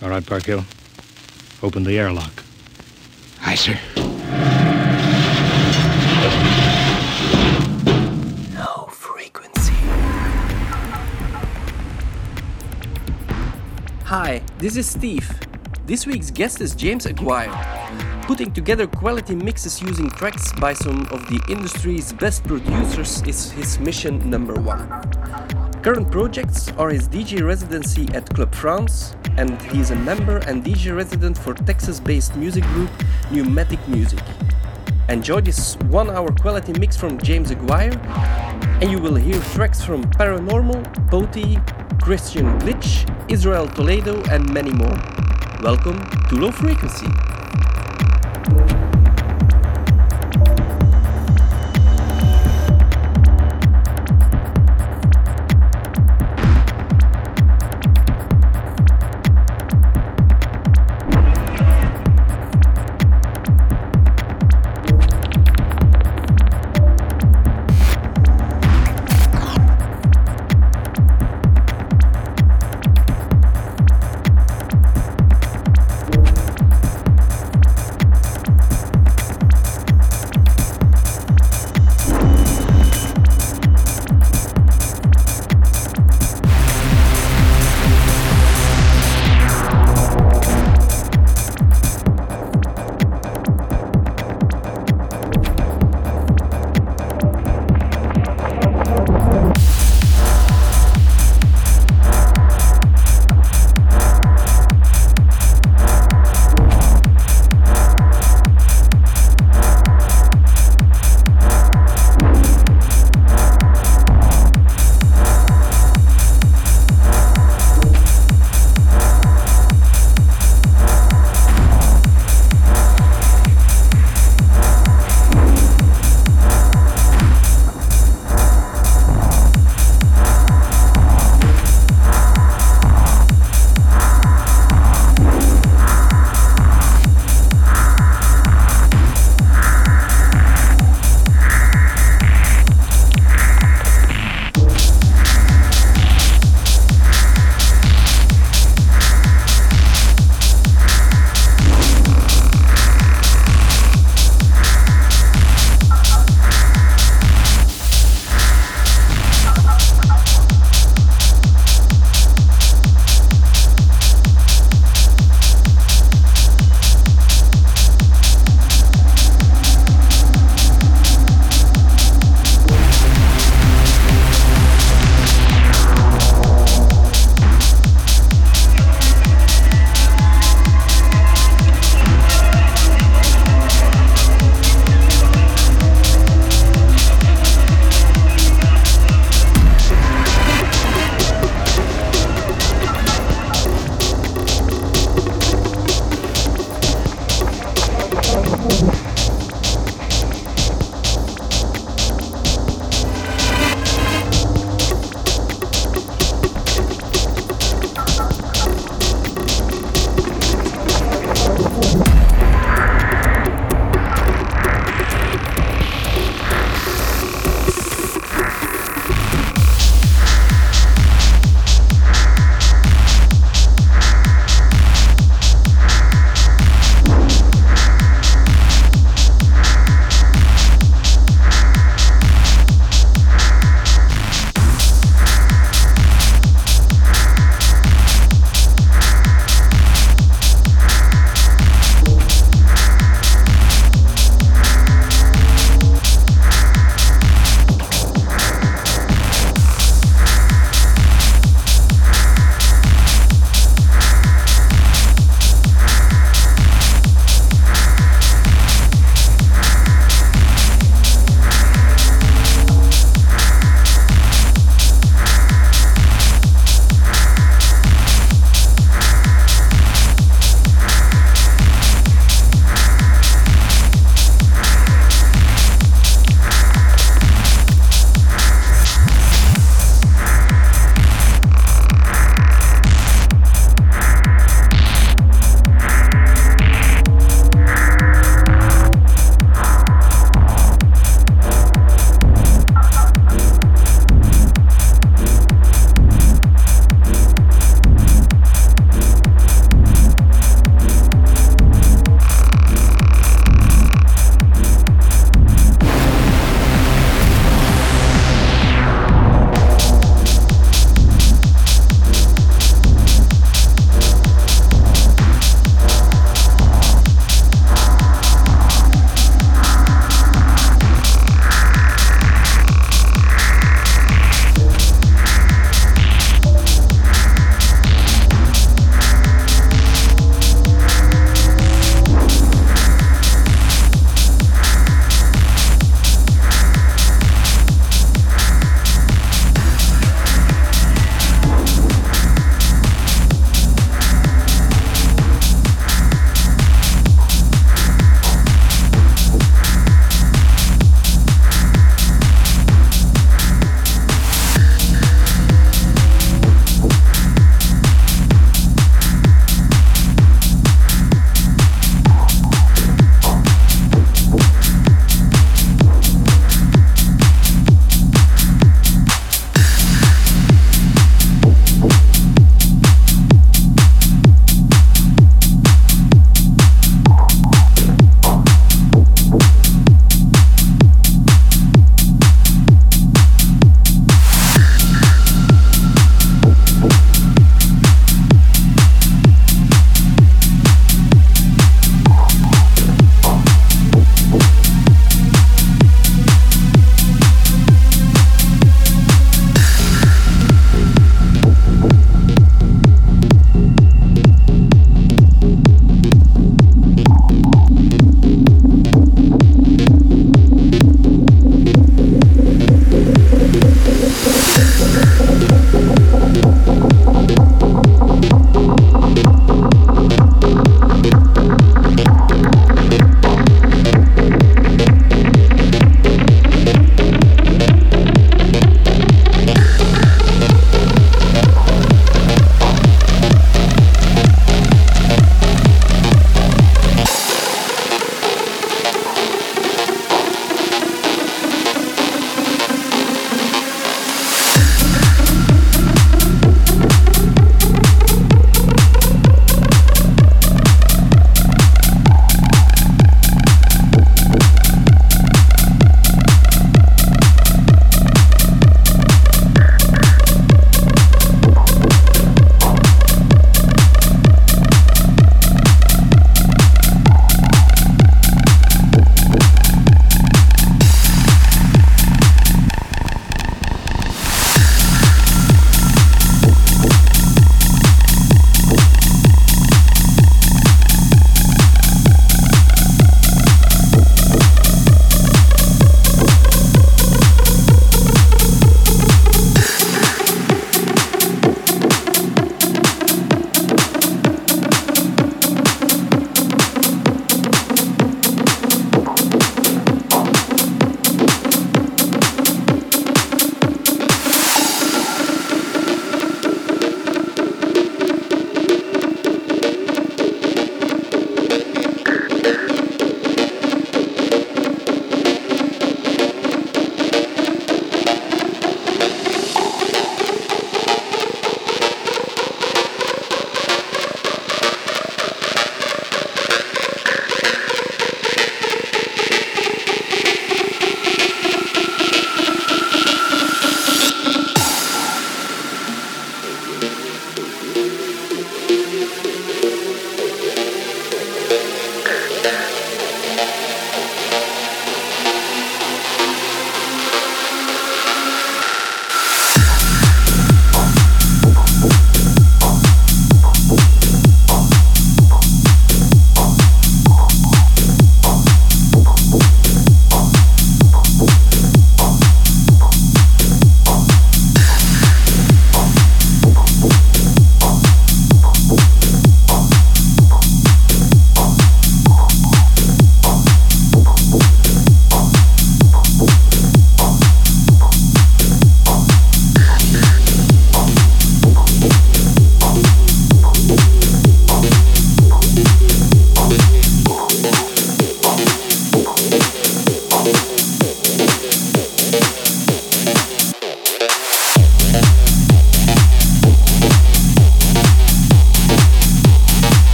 All right, Parkhill. Open the airlock. Aye, sir. Low frequency. Hi, this is Steve. This week's guest is James Aguirre. Putting together quality mixes using tracks by some of the industry's best producers is his mission number one. Current projects are his DJ residency at Club France, and he is a member and DJ resident for Texas based music group Pneumatic Music. Enjoy this one hour quality mix from James Aguirre, and you will hear tracks from Paranormal, Poti, Christian Glitch, Israel Toledo, and many more. Welcome to Low Frequency.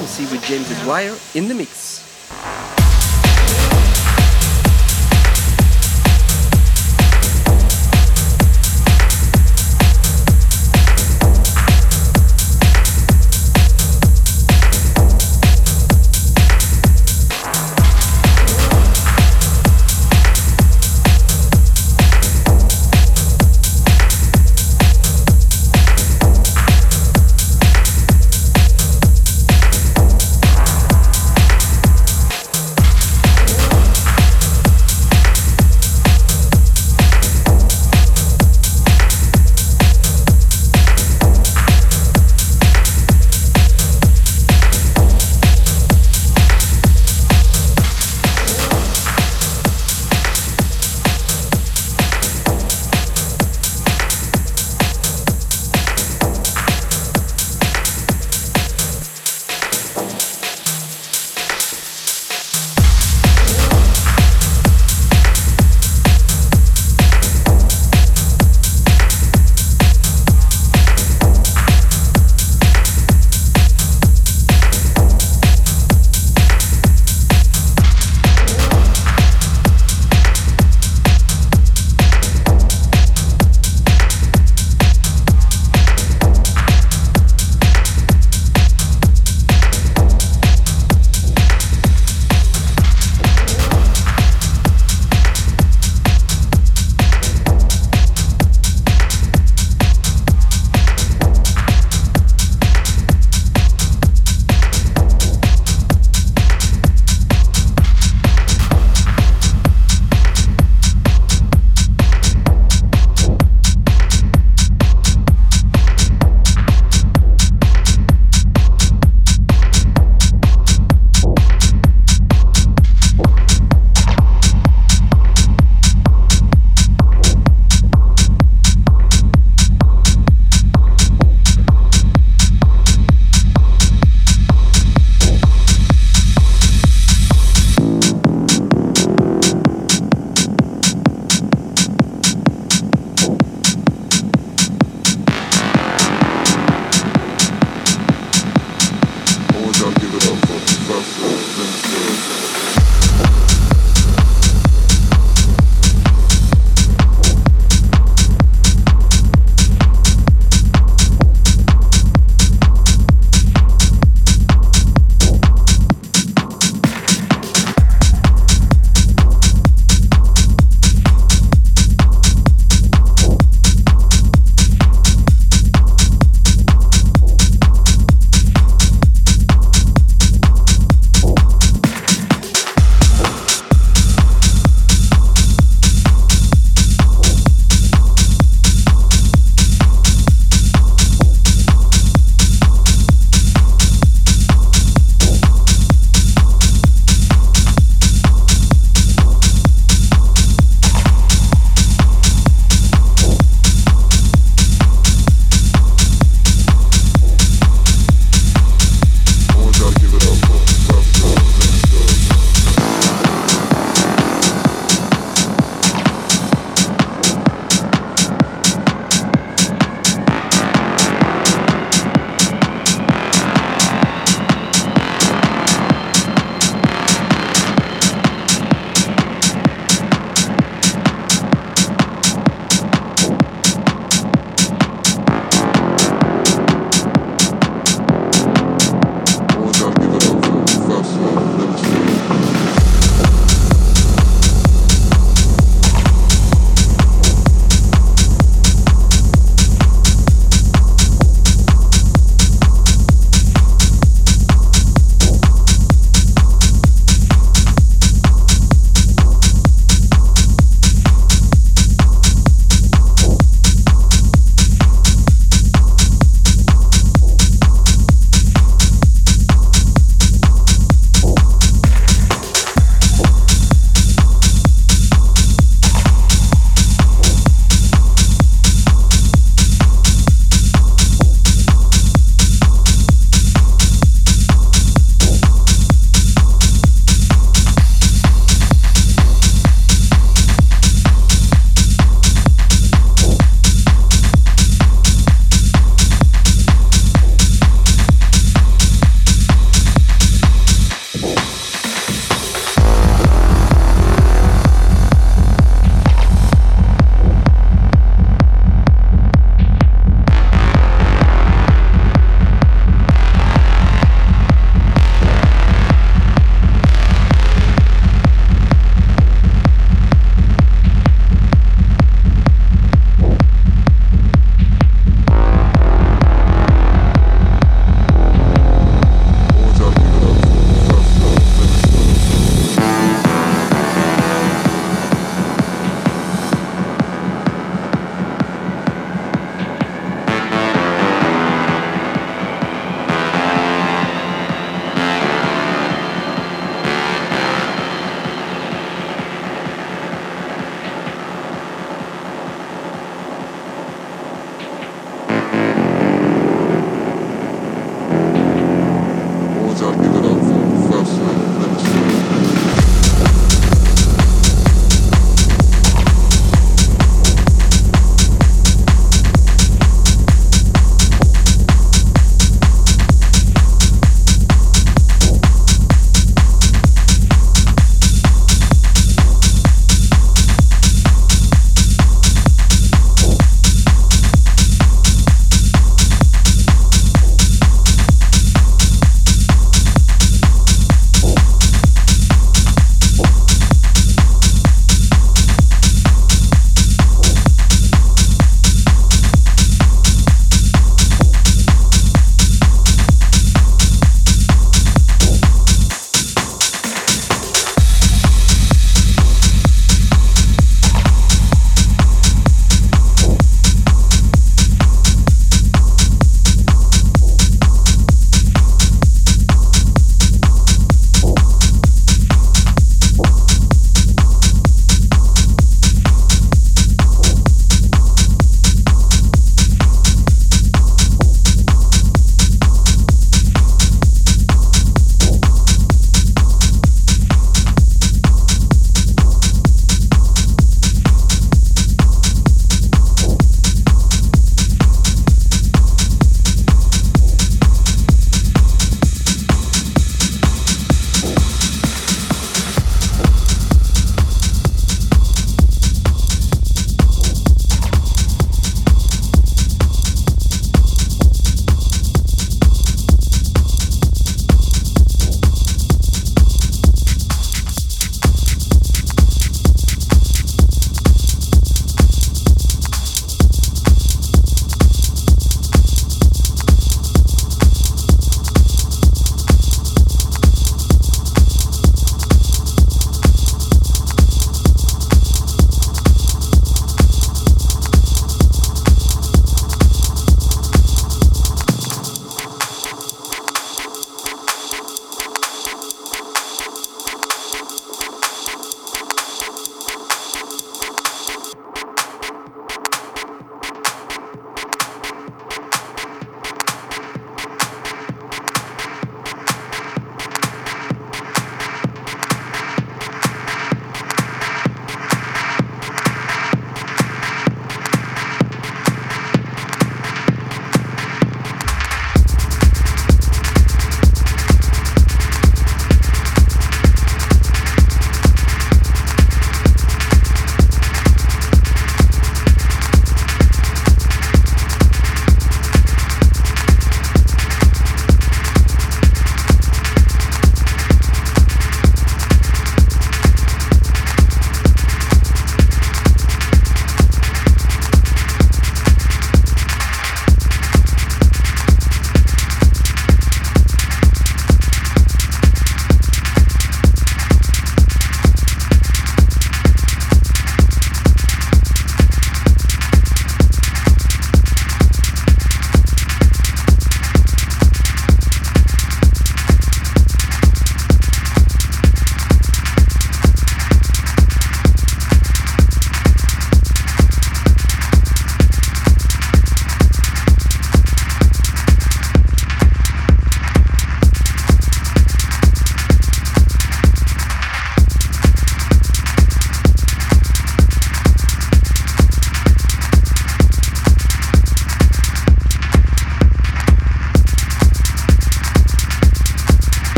Frequency with James Aguirre in the mix.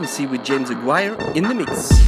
Frequency with James Aguirre in the mix.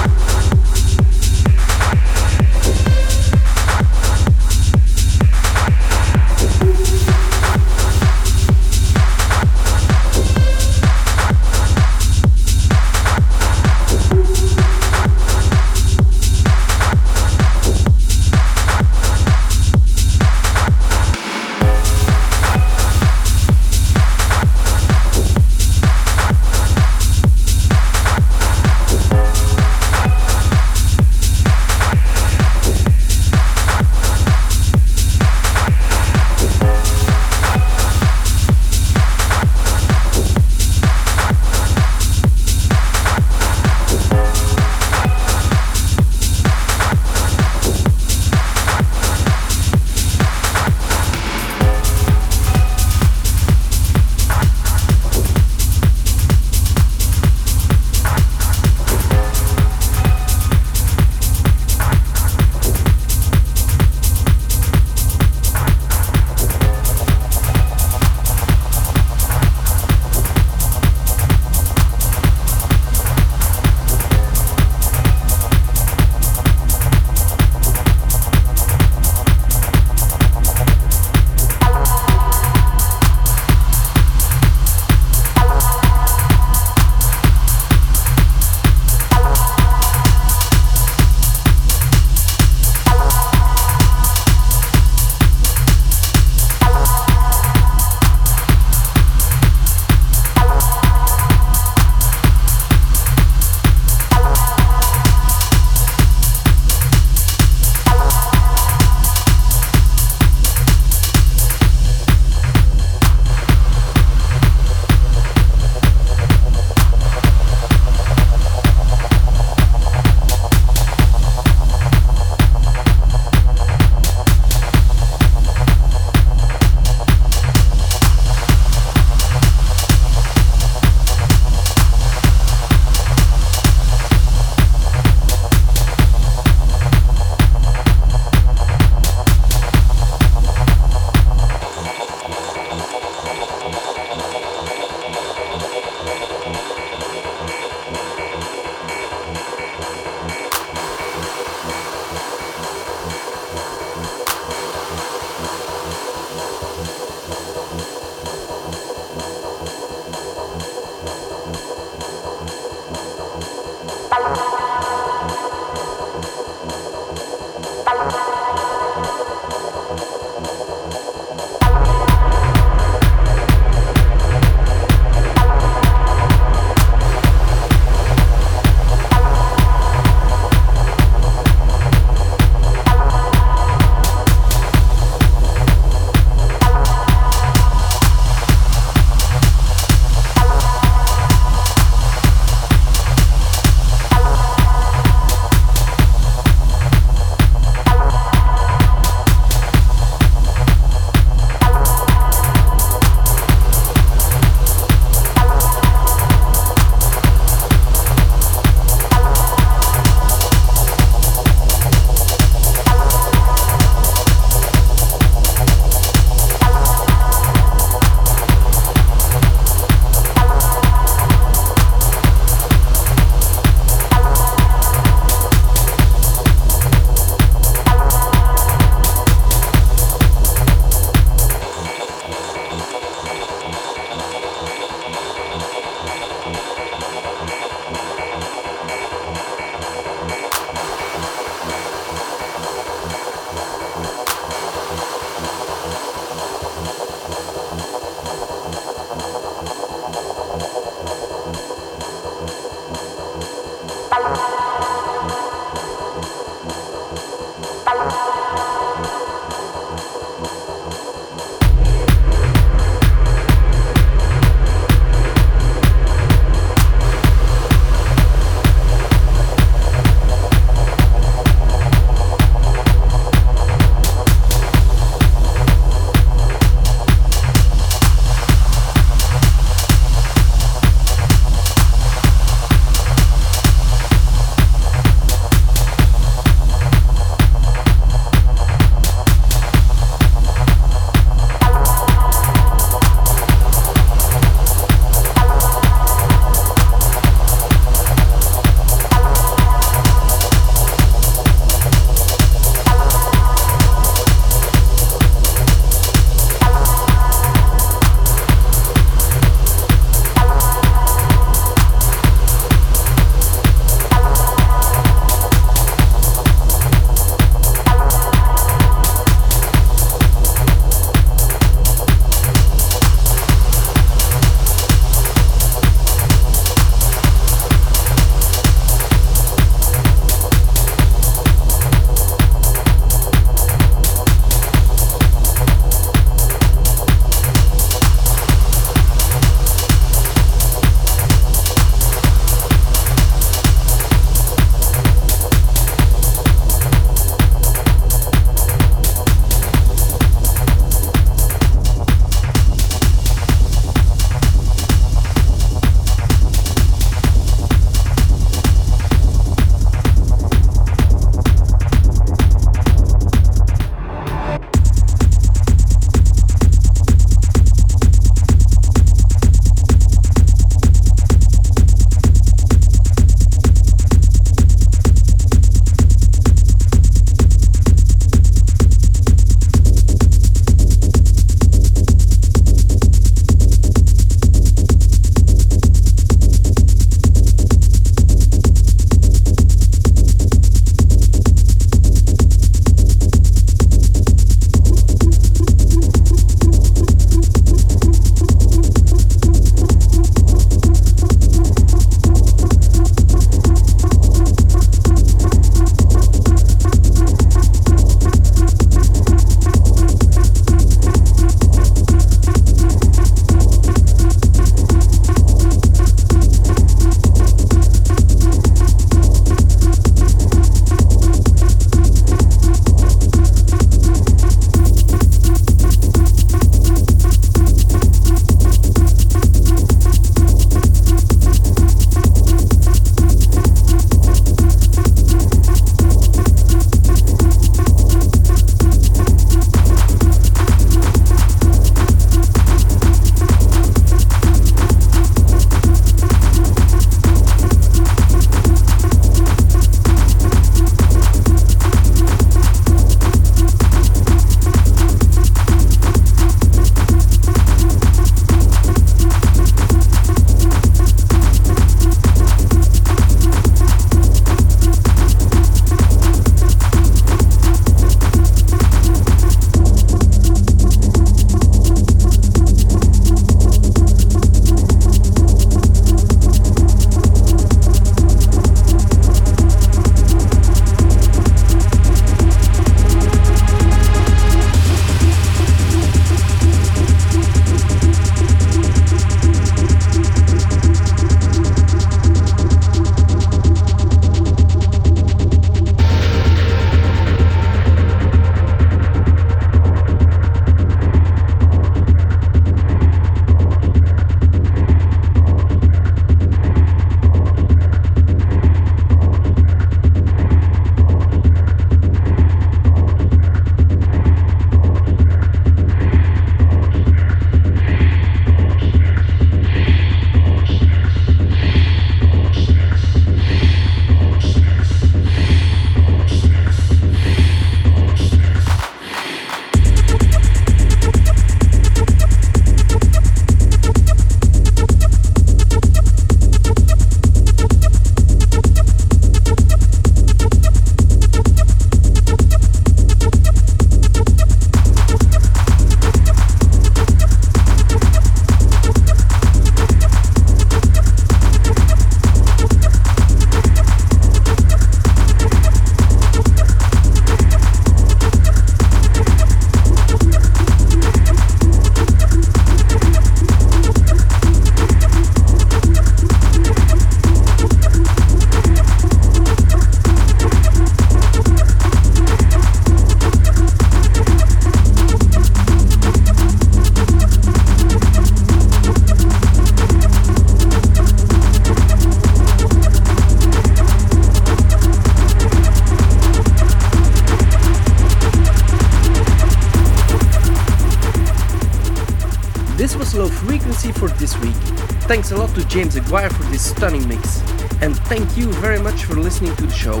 Thanks a lot to James Aguirre for this stunning mix. And thank you very much for listening to the show.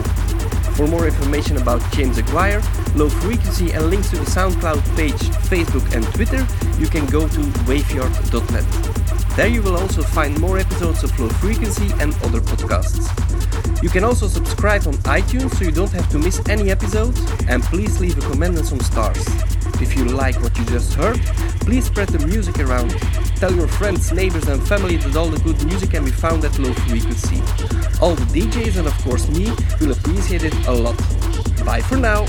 For more information about James Aguirre, Low Frequency and links to the SoundCloud page, Facebook and Twitter, you can go to waveyard.net. There you will also find more episodes of Low Frequency and other podcasts. You can also subscribe on iTunes so you don't have to miss any episodes and please leave a comment and some stars. If you like what you just heard, please spread the music around. Tell your friends, neighbors and family that all the good music can be found at Low Frequency. All the DJs and of course me will appreciate it a lot. Bye for now.